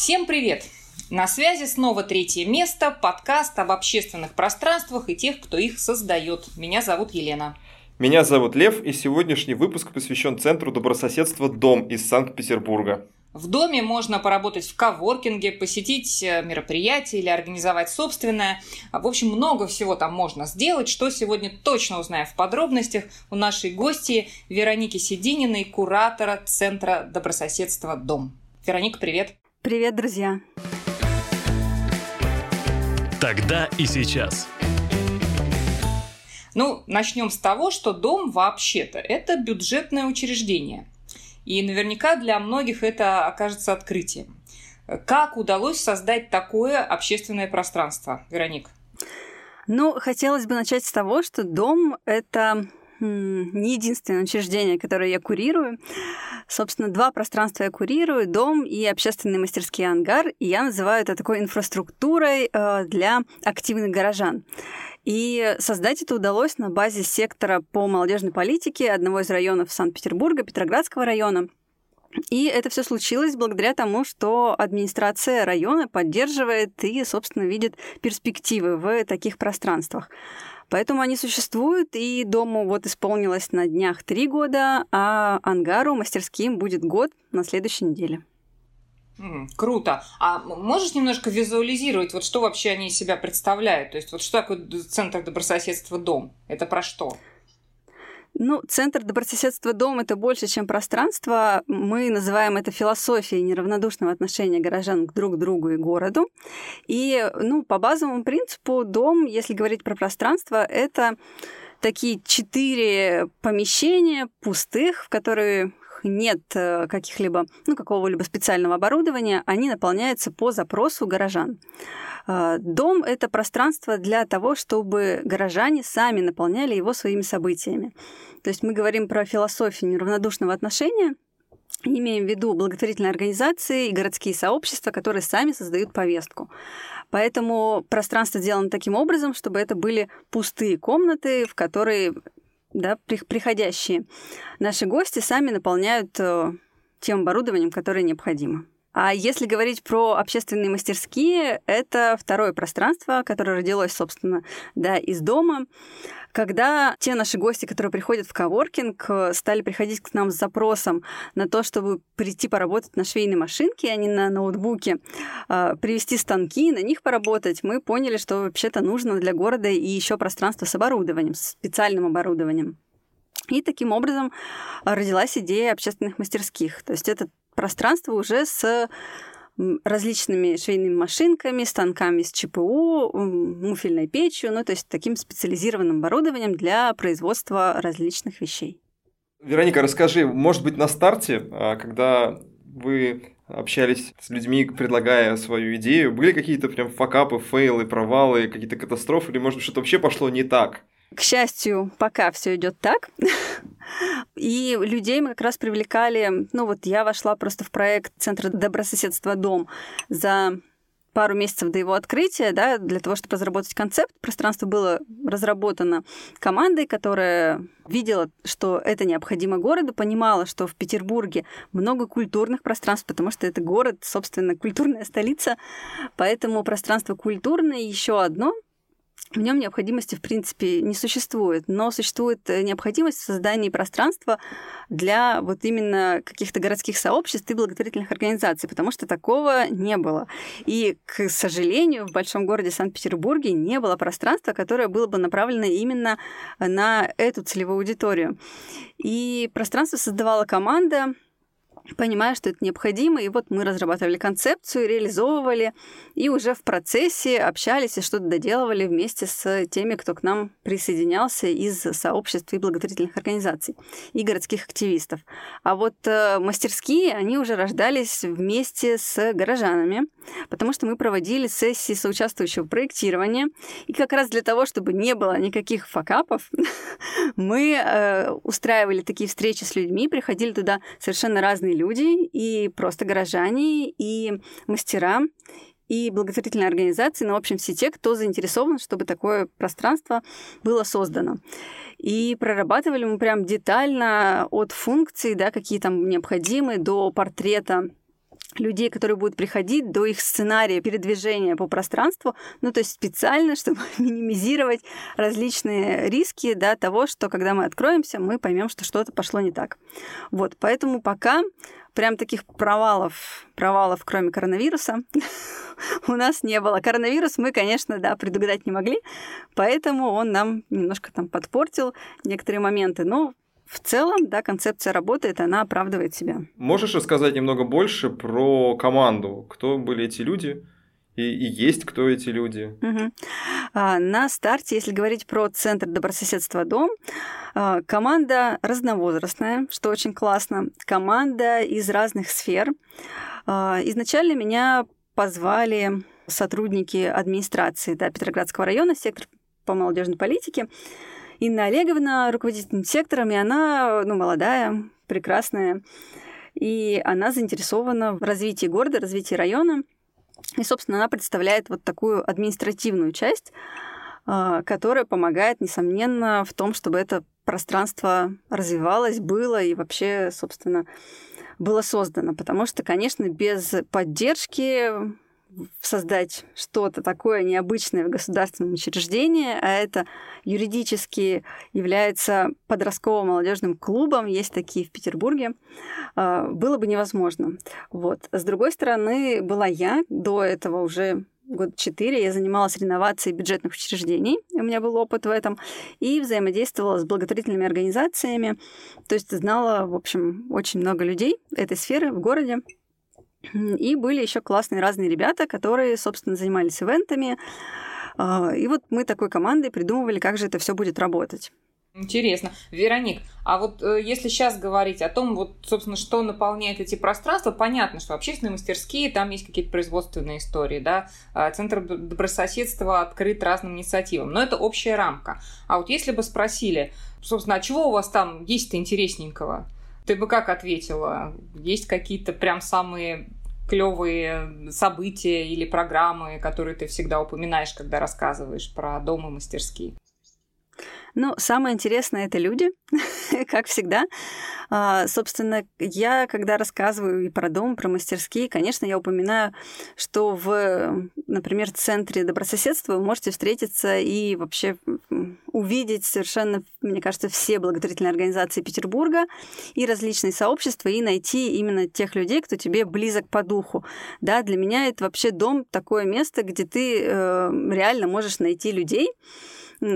Всем привет! На связи снова третье место, подкаст об общественных пространствах и тех, кто их создает. Меня зовут Елена. Меня зовут Лев, и сегодняшний выпуск посвящен Центру добрососедства «Дом» из Санкт-Петербурга. В доме можно поработать в коворкинге, посетить э, мероприятие или организовать собственное. В общем, много всего там можно сделать, что сегодня точно узнаем в подробностях у нашей гости Вероники Седининой, куратора Центра добрососедства «Дом». Вероника, привет! Привет, друзья! Тогда и сейчас. Ну, начнем с того, что дом вообще-то это бюджетное учреждение – и наверняка для многих это окажется открытием. Как удалось создать такое общественное пространство, Вероник? Ну, хотелось бы начать с того, что дом — это не единственное учреждение, которое я курирую. Собственно, два пространства я курирую, дом и общественные мастерские ангар, и я называю это такой инфраструктурой э, для активных горожан. И создать это удалось на базе сектора по молодежной политике одного из районов Санкт-Петербурга, Петроградского района. И это все случилось благодаря тому, что администрация района поддерживает и, собственно, видит перспективы в таких пространствах. Поэтому они существуют, и дому вот исполнилось на днях три года, а ангару мастерским будет год на следующей неделе. Круто. А можешь немножко визуализировать, вот что вообще они из себя представляют? То есть вот что такое Центр добрососедства «Дом»? Это про что? Ну, центр добрососедства дом это больше, чем пространство. Мы называем это философией неравнодушного отношения горожан к друг другу и городу. И, ну, по базовому принципу, дом, если говорить про пространство, это такие четыре помещения пустых, в которые нет э, каких-либо, ну, какого-либо специального оборудования, они наполняются по запросу горожан. Э, дом — это пространство для того, чтобы горожане сами наполняли его своими событиями. То есть мы говорим про философию неравнодушного отношения, имеем в виду благотворительные организации и городские сообщества, которые сами создают повестку. Поэтому пространство сделано таким образом, чтобы это были пустые комнаты, в которые да, приходящие наши гости сами наполняют э, тем оборудованием, которое необходимо. А если говорить про общественные мастерские, это второе пространство, которое родилось, собственно, да, из дома, когда те наши гости, которые приходят в коворкинг, стали приходить к нам с запросом на то, чтобы прийти поработать на швейной машинке, а не на ноутбуке, а, привести станки, на них поработать, мы поняли, что вообще-то нужно для города и еще пространство с оборудованием, с специальным оборудованием. И таким образом родилась идея общественных мастерских. То есть это пространство уже с различными швейными машинками, станками с ЧПУ, муфельной печью, ну, то есть таким специализированным оборудованием для производства различных вещей. Вероника, расскажи, может быть, на старте, а, когда вы общались с людьми, предлагая свою идею, были какие-то прям факапы, фейлы, провалы, какие-то катастрофы, или, может быть, что-то вообще пошло не так? К счастью, пока все идет так. И людей мы как раз привлекали, ну вот я вошла просто в проект Центра добрососедства «Дом» за пару месяцев до его открытия, да, для того, чтобы разработать концепт. Пространство было разработано командой, которая видела, что это необходимо городу, понимала, что в Петербурге много культурных пространств, потому что это город, собственно, культурная столица, поэтому пространство культурное еще одно — в нем необходимости, в принципе, не существует, но существует э, необходимость в создании пространства для вот именно каких-то городских сообществ и благотворительных организаций, потому что такого не было. И, к сожалению, в большом городе Санкт-Петербурге не было пространства, которое было бы направлено именно на эту целевую аудиторию. И пространство создавала команда, понимая, что это необходимо. И вот мы разрабатывали концепцию, реализовывали, и уже в процессе общались и что-то доделывали вместе с теми, кто к нам присоединялся из сообществ и благотворительных организаций, и городских активистов. А вот э, мастерские, они уже рождались вместе с горожанами, потому что мы проводили сессии соучаствующего проектирования, и как раз для того, чтобы не было никаких факапов, мы э, устраивали такие встречи с людьми, приходили туда совершенно разные люди, и просто горожане, и мастера, и благотворительные организации, но, в общем, все те, кто заинтересован, чтобы такое пространство было создано. И прорабатывали мы прям детально от функций, да, какие там необходимы, до портрета людей, которые будут приходить, до их сценария передвижения по пространству, ну, то есть специально, чтобы минимизировать различные риски, да, того, что когда мы откроемся, мы поймем, что что-то пошло не так. Вот, поэтому пока прям таких провалов, провалов, кроме коронавируса, у нас не было. Коронавирус мы, конечно, да, предугадать не могли, поэтому он нам немножко там подпортил некоторые моменты. Но в целом, да, концепция работает, она оправдывает себя. Можешь рассказать немного больше про команду? Кто были эти люди? И, и есть кто эти люди? Угу. На старте, если говорить про Центр добрососедства «Дом», а, команда разновозрастная, что очень классно. Команда из разных сфер. А, изначально меня позвали сотрудники администрации да, Петроградского района, сектор по молодежной политике, Инна Олеговна, руководитель сектором, и она ну, молодая, прекрасная. И она заинтересована в развитии города, развитии района. И, собственно, она представляет вот такую административную часть, а, которая помогает, несомненно, в том, чтобы это пространство развивалось, было и вообще, собственно, было создано. Потому что, конечно, без поддержки создать что-то такое необычное в государственном учреждении, а это юридически является подростковым молодежным клубом, есть такие в Петербурге, а, было бы невозможно. Вот. С другой стороны, была я до этого уже год четыре я занималась реновацией бюджетных учреждений, у меня был опыт в этом, и взаимодействовала с благотворительными организациями, то есть знала, в общем, очень много людей этой сферы в городе, и были еще классные разные ребята, которые, собственно, занимались ивентами. А, и вот мы такой командой придумывали, как же это все будет работать. Интересно. Вероник, а вот э, если сейчас говорить о том, вот, собственно, что наполняет эти пространства, понятно, что общественные мастерские, там есть какие-то производственные истории, да, а Центр добрососедства открыт разным инициативам, но это общая рамка. А вот если бы спросили, собственно, а чего у вас там есть-то интересненького? Ты бы как ответила? Есть какие-то прям самые клевые события или программы, которые ты всегда упоминаешь, когда рассказываешь про дом и мастерские? Ну, самое интересное это люди, как всегда. А, собственно, я, когда рассказываю и про дом, про мастерские, конечно, я упоминаю, что в, например, центре добрососедства вы можете встретиться и вообще увидеть совершенно, мне кажется, все благотворительные организации Петербурга и различные сообщества, и найти именно тех людей, кто тебе близок по духу. Да, для меня это вообще дом такое место, где ты э, реально можешь найти людей,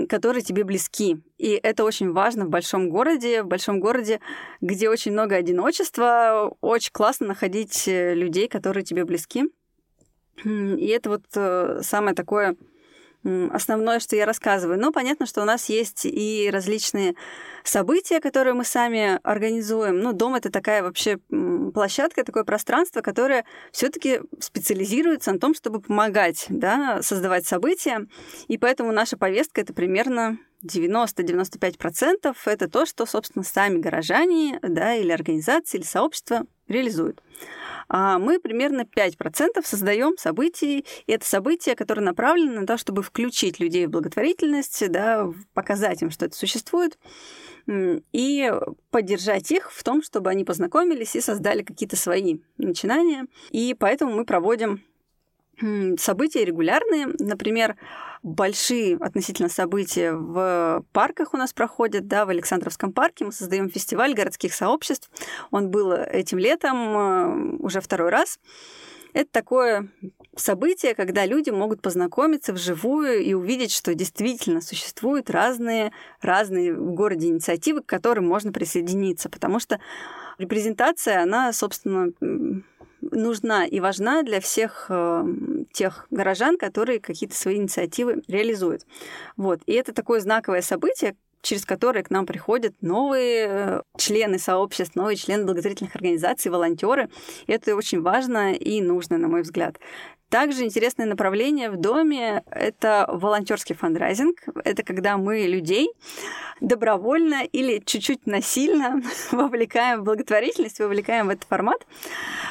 которые тебе близки. И это очень важно в большом городе. В большом городе, где очень много одиночества, очень классно находить э, людей, которые тебе близки. И это вот э, самое такое основное, что я рассказываю. Но понятно, что у нас есть и различные события, которые мы сами организуем. Ну, дом это такая вообще площадка, такое пространство, которое все-таки специализируется на том, чтобы помогать, да, создавать события. И поэтому наша повестка это примерно 90-95% это то, что, собственно, сами горожане, да, или организации, или сообщества реализуют а мы примерно 5% создаем событий, и это события, которые направлены на то, чтобы включить людей в благотворительность, да, показать им, что это существует, и поддержать их в том, чтобы они познакомились и создали какие-то свои начинания. И поэтому мы проводим события регулярные. Например, большие относительно события в парках у нас проходят, да, в Александровском парке мы создаем фестиваль городских сообществ. Он был этим летом э, уже второй раз. Это такое событие, когда люди могут познакомиться вживую и увидеть, что действительно существуют разные, разные в городе инициативы, к которым можно присоединиться, потому что репрезентация, она, собственно, нужна и важна для всех э, тех горожан, которые какие-то свои инициативы реализуют. Вот. И это такое знаковое событие, через которые к нам приходят новые э, члены сообществ, новые члены благотворительных организаций, волонтеры. Это очень важно и нужно, на мой взгляд. Также интересное направление в доме – это волонтерский фандрайзинг. Это когда мы людей добровольно или чуть-чуть насильно вовлекаем в благотворительность, вовлекаем в этот формат,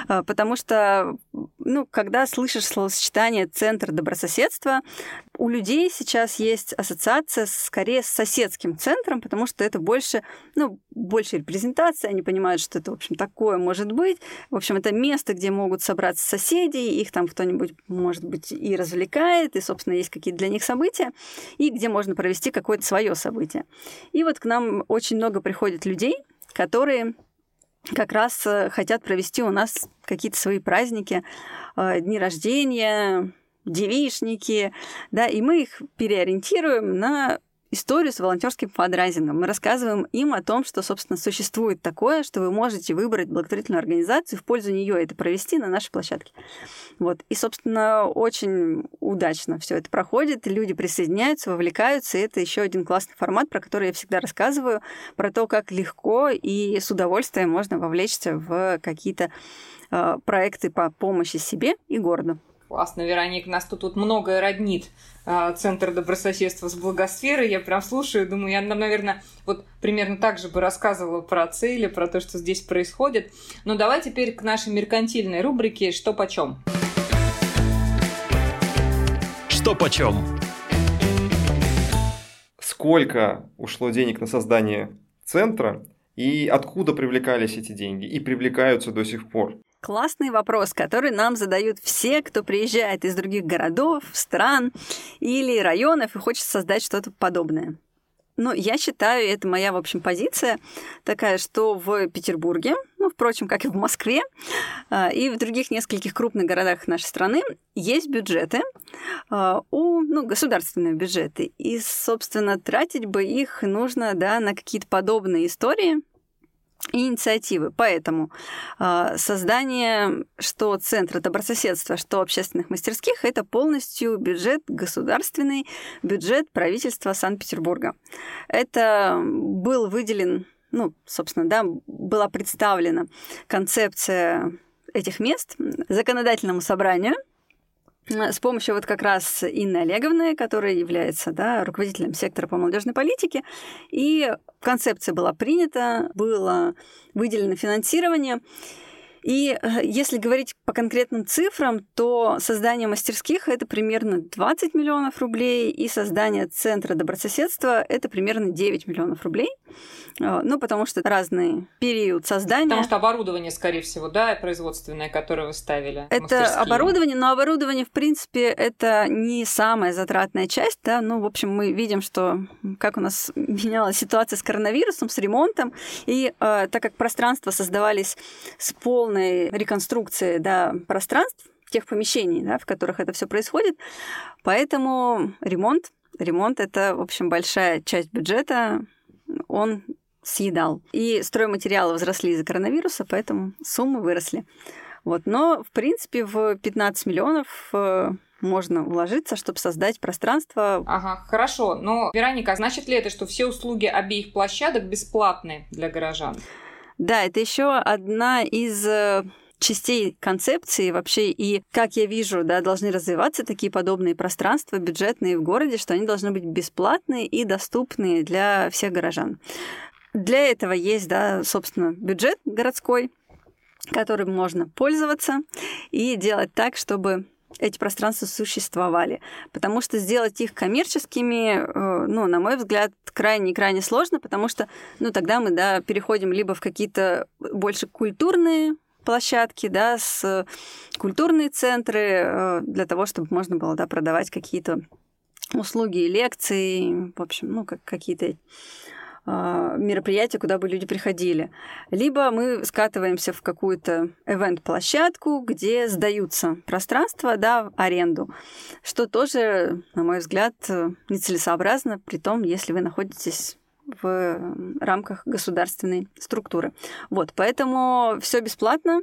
а, потому что, ну, когда слышишь словосочетание «центр добрососедства», у людей сейчас есть ассоциация скорее с соседским центром, потому что это больше, ну, больше репрезентация, они понимают, что это, в общем, такое может быть. В общем, это место, где могут собраться соседи, их там кто-нибудь, может быть, и развлекает, и, собственно, есть какие-то для них события, и где можно провести какое-то свое событие. И вот к нам очень много приходит людей, которые как раз э, хотят провести у нас какие-то свои праздники, э, дни рождения, девишники, да, и мы их переориентируем на историю с волонтерским фандрайзингом. Мы рассказываем им о том, что, собственно, существует такое, что вы можете выбрать благотворительную организацию, в пользу нее это провести на нашей площадке. Вот. И, собственно, очень удачно все это проходит, люди присоединяются, вовлекаются, и это еще один классный формат, про который я всегда рассказываю, про то, как легко и с удовольствием можно вовлечься в какие-то э, проекты по помощи себе и городу. Классно, Вероника, нас тут вот многое роднит. А, Центр добрососедства с благосферой. Я прям слушаю, думаю, я, наверное, вот примерно так же бы рассказывала про цели, про то, что здесь происходит. Но давай теперь к нашей меркантильной рубрике «Что почем?». Что почем? Сколько ушло денег на создание центра и откуда привлекались эти деньги и привлекаются до сих пор? Классный вопрос, который нам задают все, кто приезжает из других городов, стран или районов и хочет создать что-то подобное. Ну, я считаю, это моя, в общем, позиция такая, что в Петербурге, ну, впрочем, как и в Москве, а, и в других нескольких крупных городах нашей страны есть бюджеты, а, у, ну, государственные бюджеты. И, собственно, тратить бы их нужно, да, на какие-то подобные истории, инициативы. Поэтому э, создание что Центра добрососедства, что общественных мастерских – это полностью бюджет государственный, бюджет правительства Санкт-Петербурга. Это был выделен, ну, собственно, да, была представлена концепция этих мест законодательному собранию – с помощью вот как раз Инны Олеговны, которая является да, руководителем сектора по молодежной политике. И концепция была принята, было выделено финансирование. И э, если говорить по конкретным цифрам, то создание мастерских это примерно 20 миллионов рублей, и создание центра добрососедства это примерно 9 миллионов рублей. Э, ну, потому что разный период создания. Потому что оборудование, скорее всего, да, производственное, которое вы ставили. Это мастерские. оборудование, но оборудование, в принципе, это не самая затратная часть, да. Ну, в общем, мы видим, что как у нас менялась ситуация с коронавирусом, с ремонтом, и э, так как пространства создавались с полной полной реконструкции да, пространств, тех помещений, да, в которых это все происходит. Поэтому ремонт, ремонт это, в общем, большая часть бюджета, он съедал. И стройматериалы возросли из-за коронавируса, поэтому суммы выросли. Вот. Но, в принципе, в 15 миллионов э, можно уложиться, чтобы создать пространство. Ага, хорошо. Но, Вероника, а значит ли это, что все услуги обеих площадок бесплатны для горожан? Да, это еще одна из э, частей концепции вообще и как я вижу, да, должны развиваться такие подобные пространства бюджетные в городе, что они должны быть бесплатные и доступные для всех горожан. Для этого есть, да, собственно, бюджет городской, которым можно пользоваться и делать так, чтобы эти пространства существовали. Потому что сделать их коммерческими, э, ну, на мой взгляд, крайне-крайне сложно, потому что, ну, тогда мы, да, переходим либо в какие-то больше культурные площадки, да, с культурные центры э, для того, чтобы можно было, да, продавать какие-то услуги, лекции, в общем, ну, как какие-то мероприятия, куда бы люди приходили. Либо мы скатываемся в какую-то event-площадку, где сдаются пространства да, в аренду, что тоже, на мой взгляд, нецелесообразно, при том, если вы находитесь в рамках государственной структуры. Вот, поэтому все бесплатно,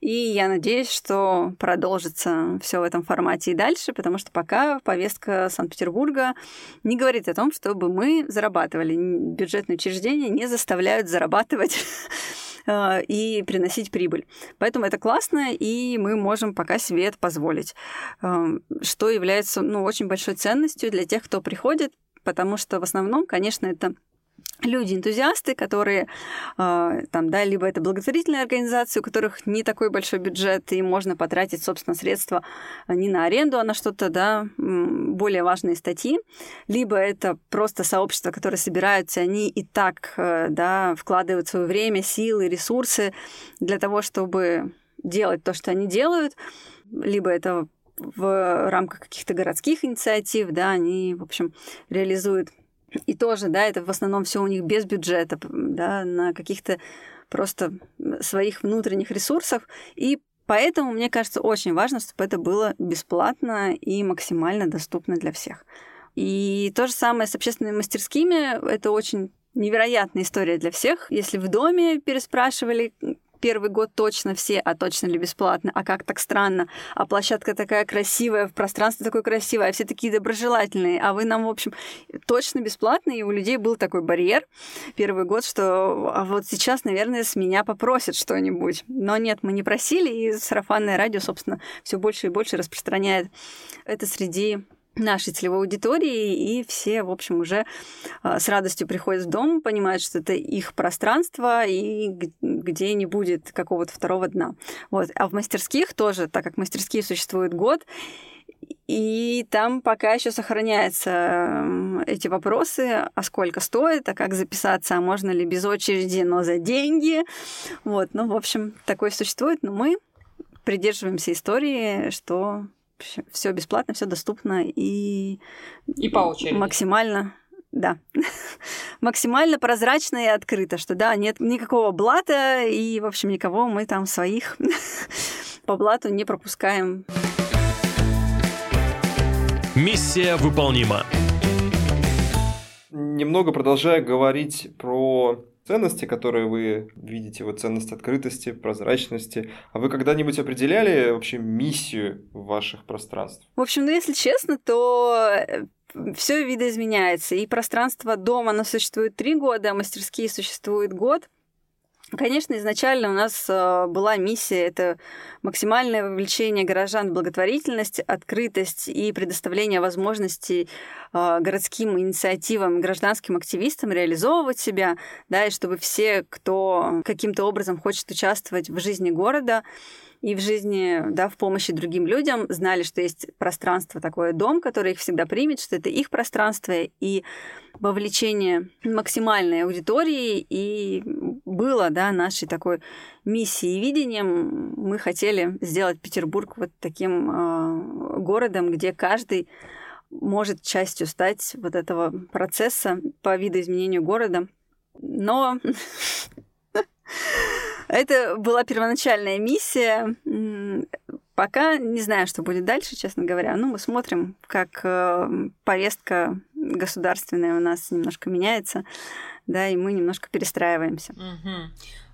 и я надеюсь, что продолжится все в этом формате и дальше, потому что пока повестка Санкт-Петербурга не говорит о том, чтобы мы зарабатывали. Бюджетные учреждения не заставляют зарабатывать э, и приносить прибыль. Поэтому это классно, и мы можем пока себе это позволить, э, что является ну, очень большой ценностью для тех, кто приходит, потому что в основном, конечно, это люди-энтузиасты, которые э, там, да, либо это благотворительные организации, у которых не такой большой бюджет, и можно потратить, собственно, средства не на аренду, а на что-то, да, более важные статьи, либо это просто сообщества, которые собираются, они и так, э, да, вкладывают свое время, силы, ресурсы для того, чтобы делать то, что они делают, либо это в рамках каких-то городских инициатив, да, они, в общем, реализуют и тоже, да, это в основном все у них без бюджета, да, на каких-то просто своих внутренних ресурсах. И поэтому, мне кажется, очень важно, чтобы это было бесплатно и максимально доступно для всех. И то же самое с общественными мастерскими. Это очень невероятная история для всех. Если в доме переспрашивали, первый год точно все, а точно ли бесплатно, а как так странно, а площадка такая красивая, в пространстве такое красивое, а все такие доброжелательные, а вы нам, в общем, точно бесплатно, и у людей был такой барьер первый год, что а вот сейчас, наверное, с меня попросят что-нибудь. Но нет, мы не просили, и сарафанное радио, собственно, все больше и больше распространяет это среди нашей целевой аудитории, и все, в общем, уже а, с радостью приходят в дом, понимают, что это их пространство, и где не будет какого-то второго дна. Вот. А в мастерских тоже, так как мастерские существуют год, и там пока еще сохраняются эти вопросы, а сколько стоит, а как записаться, а можно ли без очереди, но за деньги. Вот, ну, в общем, такое существует, но мы придерживаемся истории, что все бесплатно, все доступно и, и по очереди. максимально да, максимально прозрачно и открыто, что да, нет никакого блата, и, в общем, никого мы там своих по блату не пропускаем. Миссия выполнима. Немного продолжая говорить про ценности, которые вы видите, вот ценность открытости, прозрачности. А вы когда-нибудь определяли вообще миссию ваших пространств? В общем, ну если честно, то э, все видоизменяется. И пространство дома, оно существует три года, а мастерские существуют год. Конечно, изначально у нас э, была миссия это максимальное вовлечение горожан в благотворительность, открытость и предоставление возможностей э, городским инициативам, гражданским активистам реализовывать себя, да, и чтобы все, кто каким-то образом хочет участвовать в жизни города, и в жизни, да, в помощи другим людям, знали, что есть пространство такое, дом, который их всегда примет, что это их пространство, и вовлечение максимальной аудитории, и было, да, нашей такой миссией и видением. Мы хотели сделать Петербург вот таким э, городом, где каждый может частью стать вот этого процесса по видоизменению города. Но Это была первоначальная миссия. Пока не знаю, что будет дальше, честно говоря. Ну, мы смотрим, как э, повестка государственная у нас немножко меняется, да, и мы немножко перестраиваемся.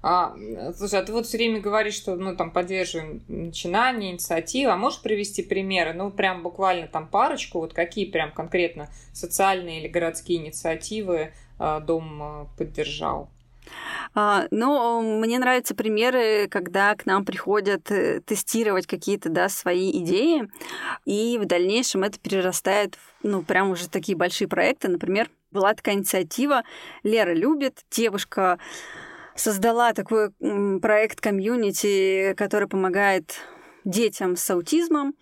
А, слушай, а ты вот все время говоришь, что мы там поддерживаем начинания, инициативы. А можешь привести примеры? Ну, прям буквально там парочку. Вот какие прям конкретно социальные или городские инициативы э, дом э, поддержал? А, ну, мне нравятся примеры, когда к нам приходят э, тестировать какие-то, да, свои идеи, и в дальнейшем это перерастает в, ну, прям уже такие большие проекты. Например, была такая инициатива «Лера любит», девушка создала такой проект комьюнити, который помогает детям с аутизмом.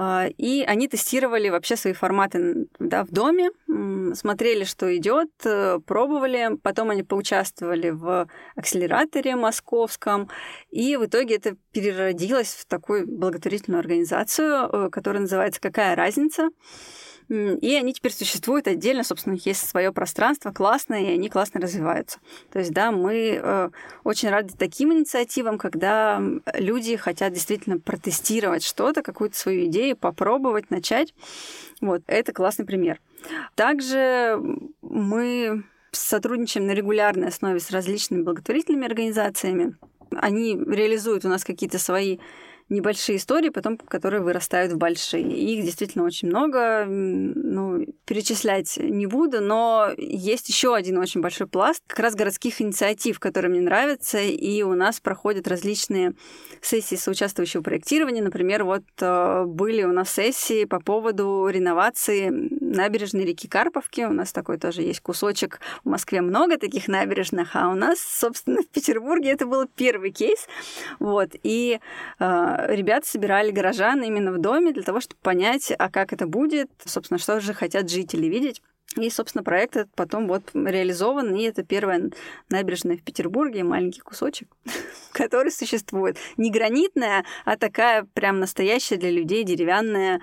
А, и они тестировали вообще свои форматы да, в доме, смотрели, что идет, э, пробовали. Потом они поучаствовали в акселераторе московском. И в итоге это переродилось в такую благотворительную организацию, э, которая называется «Какая разница?». И они теперь существуют отдельно, собственно, есть свое пространство классное, и они классно развиваются. То есть, да, мы э, очень рады таким инициативам, когда люди хотят действительно протестировать что-то, какую-то свою идею, попробовать, начать. Вот, это классный пример. Также мы сотрудничаем на регулярной основе с различными благотворительными организациями. Они реализуют у нас какие-то свои небольшие истории, потом которые вырастают в большие. Их действительно очень много. Ну, перечислять не буду, но есть еще один очень большой пласт как раз городских инициатив, которые мне нравятся, и у нас проходят различные сессии соучаствующего проектирования. Например, вот э, были у нас сессии по поводу реновации набережной реки Карповки. У нас такой тоже есть кусочек. В Москве много таких набережных, а у нас, собственно, в Петербурге это был первый кейс. Вот. И ребята собирали горожан именно в доме для того, чтобы понять, а как это будет, собственно, что же хотят жители видеть. И, собственно, проект этот потом вот реализован, и это первая набережная в Петербурге, маленький кусочек, который существует. Не гранитная, а такая прям настоящая для людей деревянная,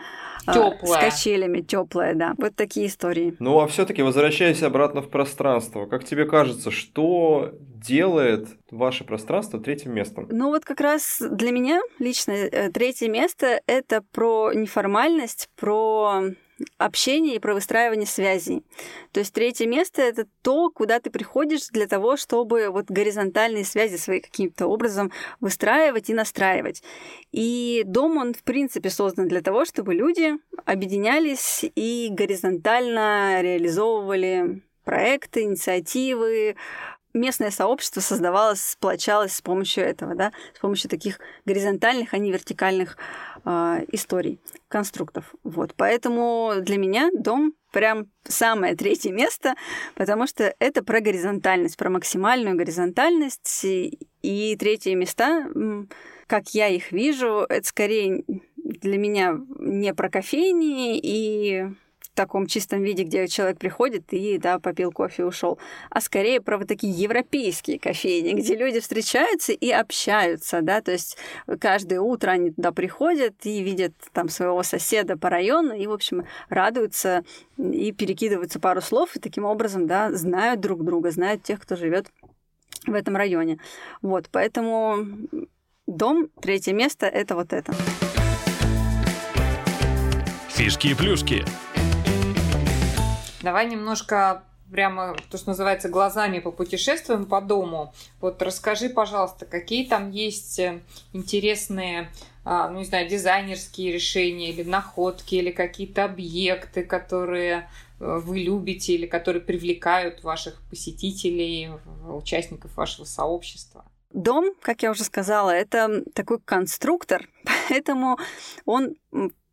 теплая. Э, с качелями, теплая, да. Вот такие истории. Ну, а все-таки возвращаясь обратно в пространство, как тебе кажется, что делает ваше пространство третьим местом? Ну, вот как раз для меня лично э, третье место — это про неформальность, про общение и про выстраивание связей. То есть третье место — это то, куда ты приходишь для того, чтобы вот горизонтальные связи свои каким-то образом выстраивать и настраивать. И дом, он в принципе создан для того, чтобы люди объединялись и горизонтально реализовывали проекты, инициативы, местное сообщество создавалось, сплочалось с помощью этого, да, с помощью таких горизонтальных, а не вертикальных э, историй, конструктов. Вот. Поэтому для меня дом прям самое третье место, потому что это про горизонтальность, про максимальную горизонтальность. И третье места, как я их вижу, это скорее для меня не про кофейни и таком чистом виде, где человек приходит и, да, попил кофе и ушел, а скорее про вот такие европейские кофейни, где люди встречаются и общаются, да, то есть каждое утро они туда приходят и видят там своего соседа по району и, в общем, радуются и перекидываются пару слов и таким образом, да, знают друг друга, знают тех, кто живет в этом районе. Вот, поэтому дом, третье место — это вот это. Фишки и плюшки. Давай немножко прямо, то, что называется, глазами попутешествуем по дому. Вот расскажи, пожалуйста, какие там есть э, интересные, а, ну, не знаю, дизайнерские решения или находки, или какие-то объекты, которые э, вы любите или которые привлекают ваших посетителей, участников вашего сообщества? Дом, как я уже сказала, это такой конструктор, поэтому он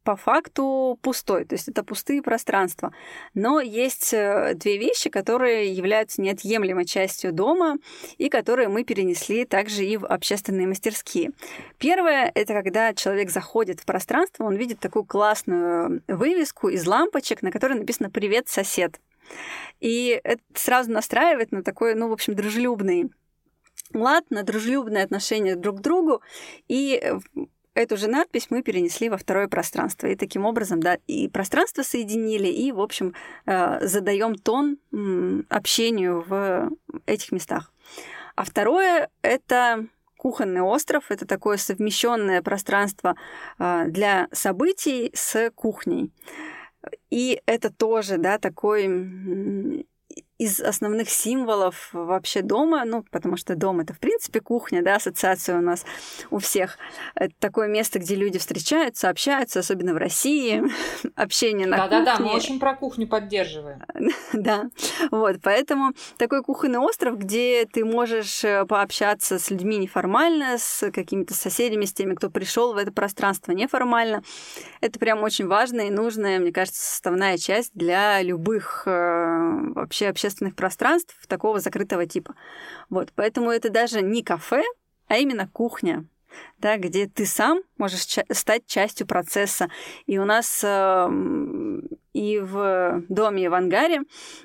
по факту пустой, то есть это пустые пространства. Но есть э, две вещи, которые являются неотъемлемой частью дома и которые мы перенесли также и в общественные мастерские. Первое — это когда человек заходит в пространство, он видит такую классную вывеску из лампочек, на которой написано «Привет, сосед». И это сразу настраивает на такой, ну, в общем, дружелюбный лад, на дружелюбное отношение друг к другу. И эту же надпись мы перенесли во второе пространство. И таким образом, да, и пространство соединили, и, в общем, э, задаем тон общению в этих местах. А второе — это кухонный остров. Это такое совмещенное пространство э, для событий с кухней. И это тоже, да, такой из основных символов вообще дома, ну, потому что дом это, в принципе, кухня, да, ассоциация у нас у всех. Это такое место, где люди встречаются, общаются, особенно в России, общение на да, кухне. Да-да-да, мы очень про кухню поддерживаем. да, вот, поэтому такой кухонный остров, где ты можешь э, пообщаться с людьми неформально, с какими-то соседями, с теми, кто пришел в это пространство неформально, это прям очень важная и нужная, мне кажется, составная часть для любых э, вообще общественных общественных пространств такого закрытого типа. Вот, поэтому это даже не кафе, а именно кухня, да, где ты сам можешь ча- стать частью процесса. И у нас э, и в доме, и в ангаре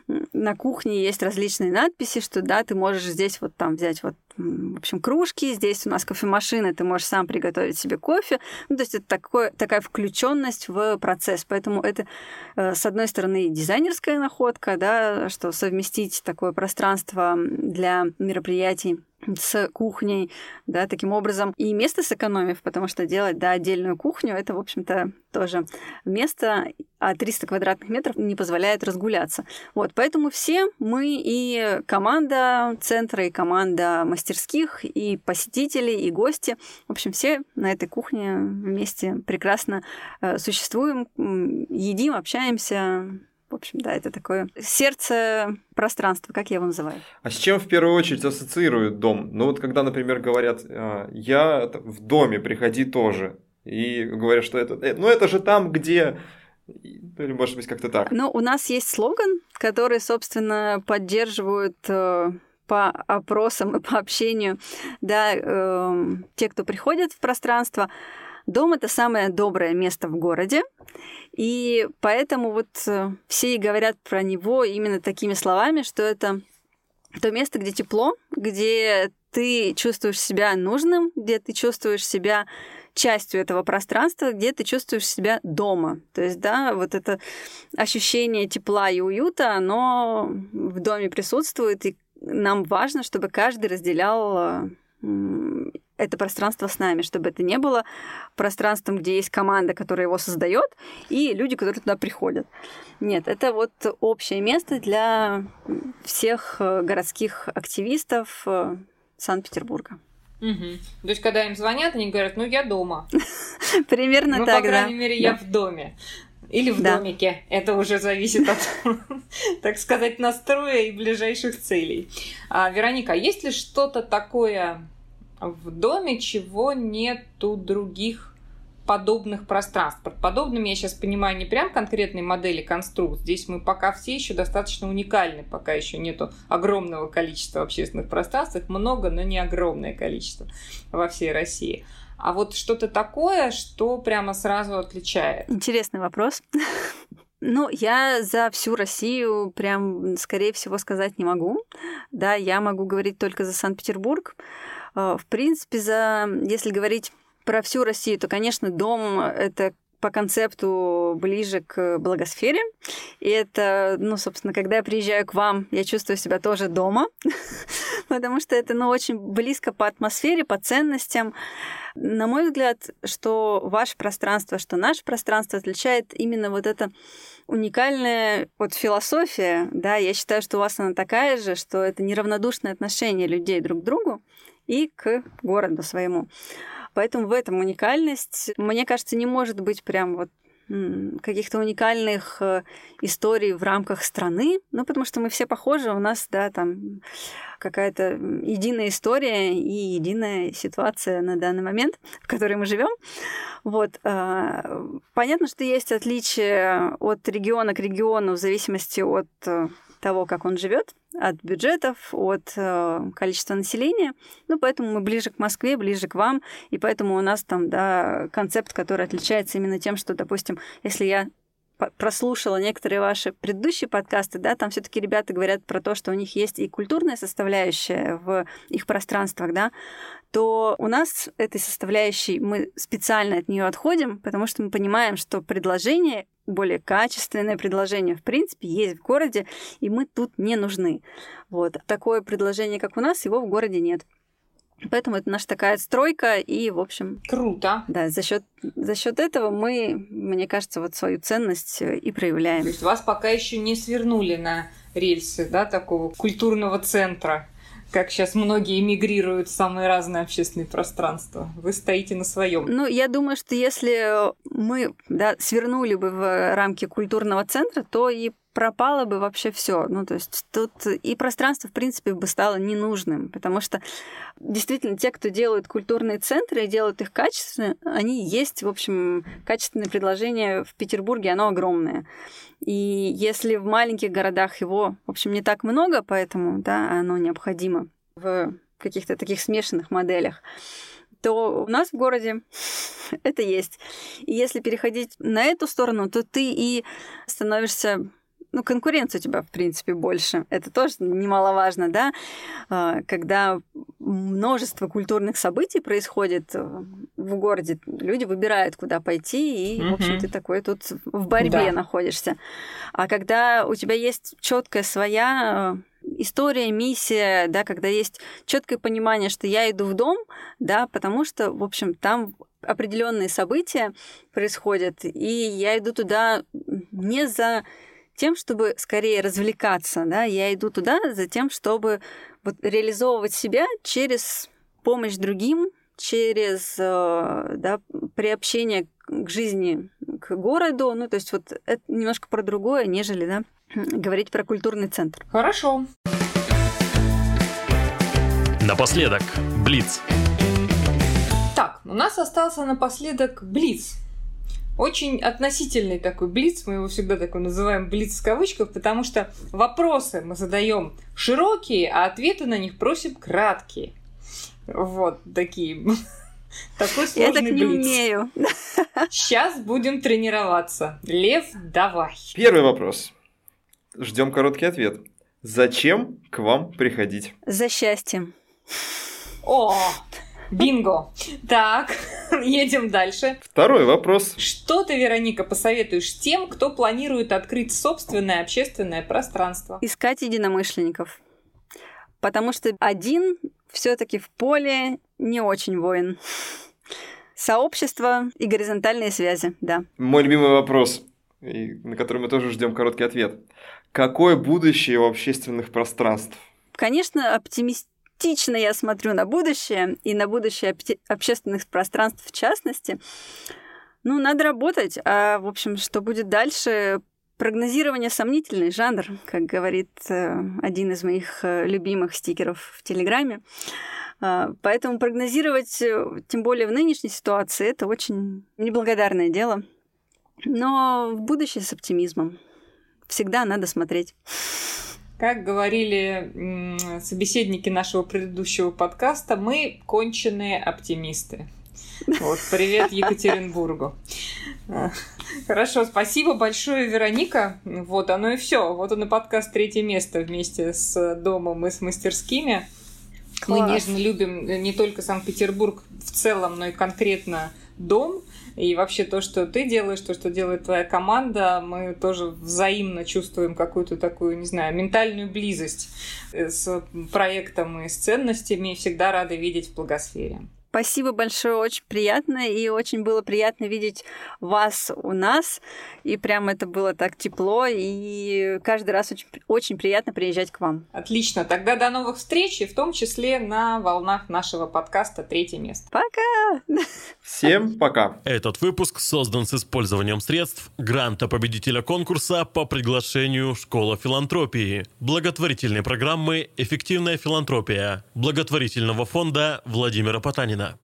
на кухне есть различные надписи, что да, ты можешь здесь вот там взять вот в общем, кружки, здесь у нас кофемашина, ты можешь сам приготовить себе кофе. Ну, то есть это такое, такая включенность в процесс. Поэтому это, э, с одной стороны, дизайнерская находка, да, что совместить такое пространство для мероприятий с кухней, да, таким образом и место сэкономив, потому что делать, да, отдельную кухню, это, в общем-то, тоже место, а 300 квадратных метров не позволяет разгуляться. Вот, поэтому все мы и команда центра, и команда мастерских, и посетители, и гости, в общем, все на этой кухне вместе прекрасно э, существуем, едим, общаемся, в общем, да, это такое сердце пространства, как я его называю. А с чем в первую очередь ассоциируют дом? Ну вот когда, например, говорят, «А, я в доме, приходи тоже. И говорят, что это, э, ну это же там, где или, может быть, как-то так. Ну, у нас есть слоган, который, собственно, поддерживают э, по опросам и по общению, да, э, те, кто приходит в пространство. Дом это самое доброе место в городе, и поэтому вот э, все и говорят про него именно такими словами, что это то место, где тепло, где ты чувствуешь себя нужным, где ты чувствуешь себя частью этого пространства, где ты чувствуешь себя дома. То есть, да, вот это ощущение тепла и уюта, оно в доме присутствует, и нам важно, чтобы каждый разделял это пространство с нами, чтобы это не было пространством, где есть команда, которая его создает, и люди, которые туда приходят. Нет, это вот общее место для всех э, городских активистов э, Санкт-Петербурга. Угу. То есть, когда им звонят, они говорят, ну, я дома. Примерно ну, так, по крайней мере, я в доме. Или в да. домике. Это уже зависит от, так сказать, настроя и ближайших целей. А, Вероника, есть ли что-то такое в доме, чего нет у других подобных пространств. Под подобными я сейчас понимаю не прям конкретной модели конструкт. Здесь мы пока все еще достаточно уникальны, пока еще нету огромного количества общественных пространств. Их много, но не огромное количество во всей России. А вот что-то такое, что прямо сразу отличает. Интересный вопрос. Ну, я за всю Россию прям, скорее всего, сказать не могу. Да, я могу говорить только за Санкт-Петербург. А, в принципе, за, если говорить про всю Россию, то, конечно, дом — это по концепту ближе к благосфере. И это, ну, собственно, когда я приезжаю к вам, я чувствую себя тоже дома, потому что это, ну, очень близко по атмосфере, по ценностям. На мой взгляд, что ваше пространство, что наше пространство отличает именно вот это уникальная вот философия, да, я считаю, что у вас она такая же, что это неравнодушное отношение людей друг к другу, и к городу своему. Поэтому в этом уникальность, мне кажется, не может быть прям вот каких-то уникальных э, историй в рамках страны, ну, потому что мы все похожи, у нас, да, там какая-то единая история и единая ситуация на данный момент, в которой мы живем. Вот. А, понятно, что есть отличия от региона к региону в зависимости от э, того, как он живет, от бюджетов, от э, количества населения. Ну, поэтому мы ближе к Москве, ближе к вам, и поэтому у нас там, да, концепт, который отличается именно тем, что, допустим, если я прослушала некоторые ваши предыдущие подкасты, да, там все-таки ребята говорят про то, что у них есть и культурная составляющая в их пространствах, да, то у нас этой составляющей мы специально от нее отходим, потому что мы понимаем, что предложение более качественное предложение, в принципе, есть в городе, и мы тут не нужны. Вот. Такое предложение, как у нас, его в городе нет. Поэтому это наша такая стройка, и, в общем... Круто. Да, за счет за счет этого мы, мне кажется, вот свою ценность э, и проявляем. То есть вас пока еще не свернули на рельсы, да, такого культурного центра как сейчас многие эмигрируют в самые разные общественные пространства. Вы стоите на своем. Ну, я думаю, что если мы да, свернули бы в рамки культурного центра, то и пропало бы вообще все. Ну, то есть тут и пространство, в принципе, бы стало ненужным, потому что действительно те, кто делают культурные центры и делают их качественно, они есть, в общем, качественное предложение в Петербурге, оно огромное. И если в маленьких городах его, в общем, не так много, поэтому, да, оно необходимо в каких-то таких смешанных моделях, то у нас в городе это есть. И если переходить на эту сторону, то ты и становишься ну, конкуренция у тебя, в принципе, больше. Это тоже немаловажно, да, а, когда множество культурных событий происходит э, в городе, люди выбирают, куда пойти, и, mm-hmm. в общем, ты такой тут в борьбе да. находишься. А когда у тебя есть четкая своя э, история, миссия, да, когда есть четкое понимание, что я иду в дом, да, потому что, в общем, там определенные события происходят, и я иду туда не за тем, чтобы скорее развлекаться, да, я иду туда за тем, чтобы вот реализовывать себя через помощь другим, через э, да, приобщение к жизни, к городу. Ну, то есть вот это немножко про другое, нежели да, говорить про культурный центр. Хорошо. Напоследок, Блиц. Так, у нас остался напоследок Блиц. Очень относительный такой блиц, мы его всегда такой называем блиц в кавычках, потому что вопросы мы задаем широкие, а ответы на них просим краткие. Вот такие. Такой сложный Я так не блиц. умею. Сейчас будем тренироваться. Лев, давай. Первый вопрос. Ждем короткий ответ. Зачем к вам приходить? За счастьем. О, бинго. Так, едем дальше. Второй вопрос. Что ты, Вероника, посоветуешь тем, кто планирует открыть собственное общественное пространство? Искать единомышленников. Потому что один все-таки в поле не очень воин. Сообщество и горизонтальные связи, да. Мой любимый вопрос, на который мы тоже ждем короткий ответ. Какое будущее у общественных пространств? Конечно, оптимистично я смотрю на будущее, и на будущее общественных пространств в частности. Ну, надо работать, а, в общем, что будет дальше, Прогнозирование сомнительный жанр, как говорит э, один из моих э, любимых стикеров в Телеграме. А, Поэтому прогнозировать, э, тем более в нынешней ситуации, это очень неблагодарное дело. Но в будущее с оптимизмом. Всегда надо смотреть. Как говорили собеседники нашего предыдущего подкаста, мы конченые оптимисты. Вот, привет Екатеринбургу. Хорошо, спасибо большое, Вероника. Вот оно и все. Вот он и подкаст «Третье место» вместе с домом и с мастерскими. Мы Класс. нежно любим не только Санкт-Петербург в целом, но и конкретно дом. И вообще то, что ты делаешь, то, что делает твоя команда, мы тоже взаимно чувствуем какую-то такую, не знаю, ментальную близость э, с проектом и с ценностями. И всегда рады видеть в благосфере. Спасибо большое, очень приятно, и очень было приятно видеть вас у нас, и прям это было так тепло, и каждый раз очень, очень приятно приезжать к вам. Отлично. Тогда до новых встреч, и в том числе на волнах нашего подкаста «Третье место». Пока! Всем пока. Этот выпуск создан с использованием средств гранта победителя конкурса по приглашению Школа филантропии, благотворительной программы «Эффективная филантропия», благотворительного фонда Владимира Потанина.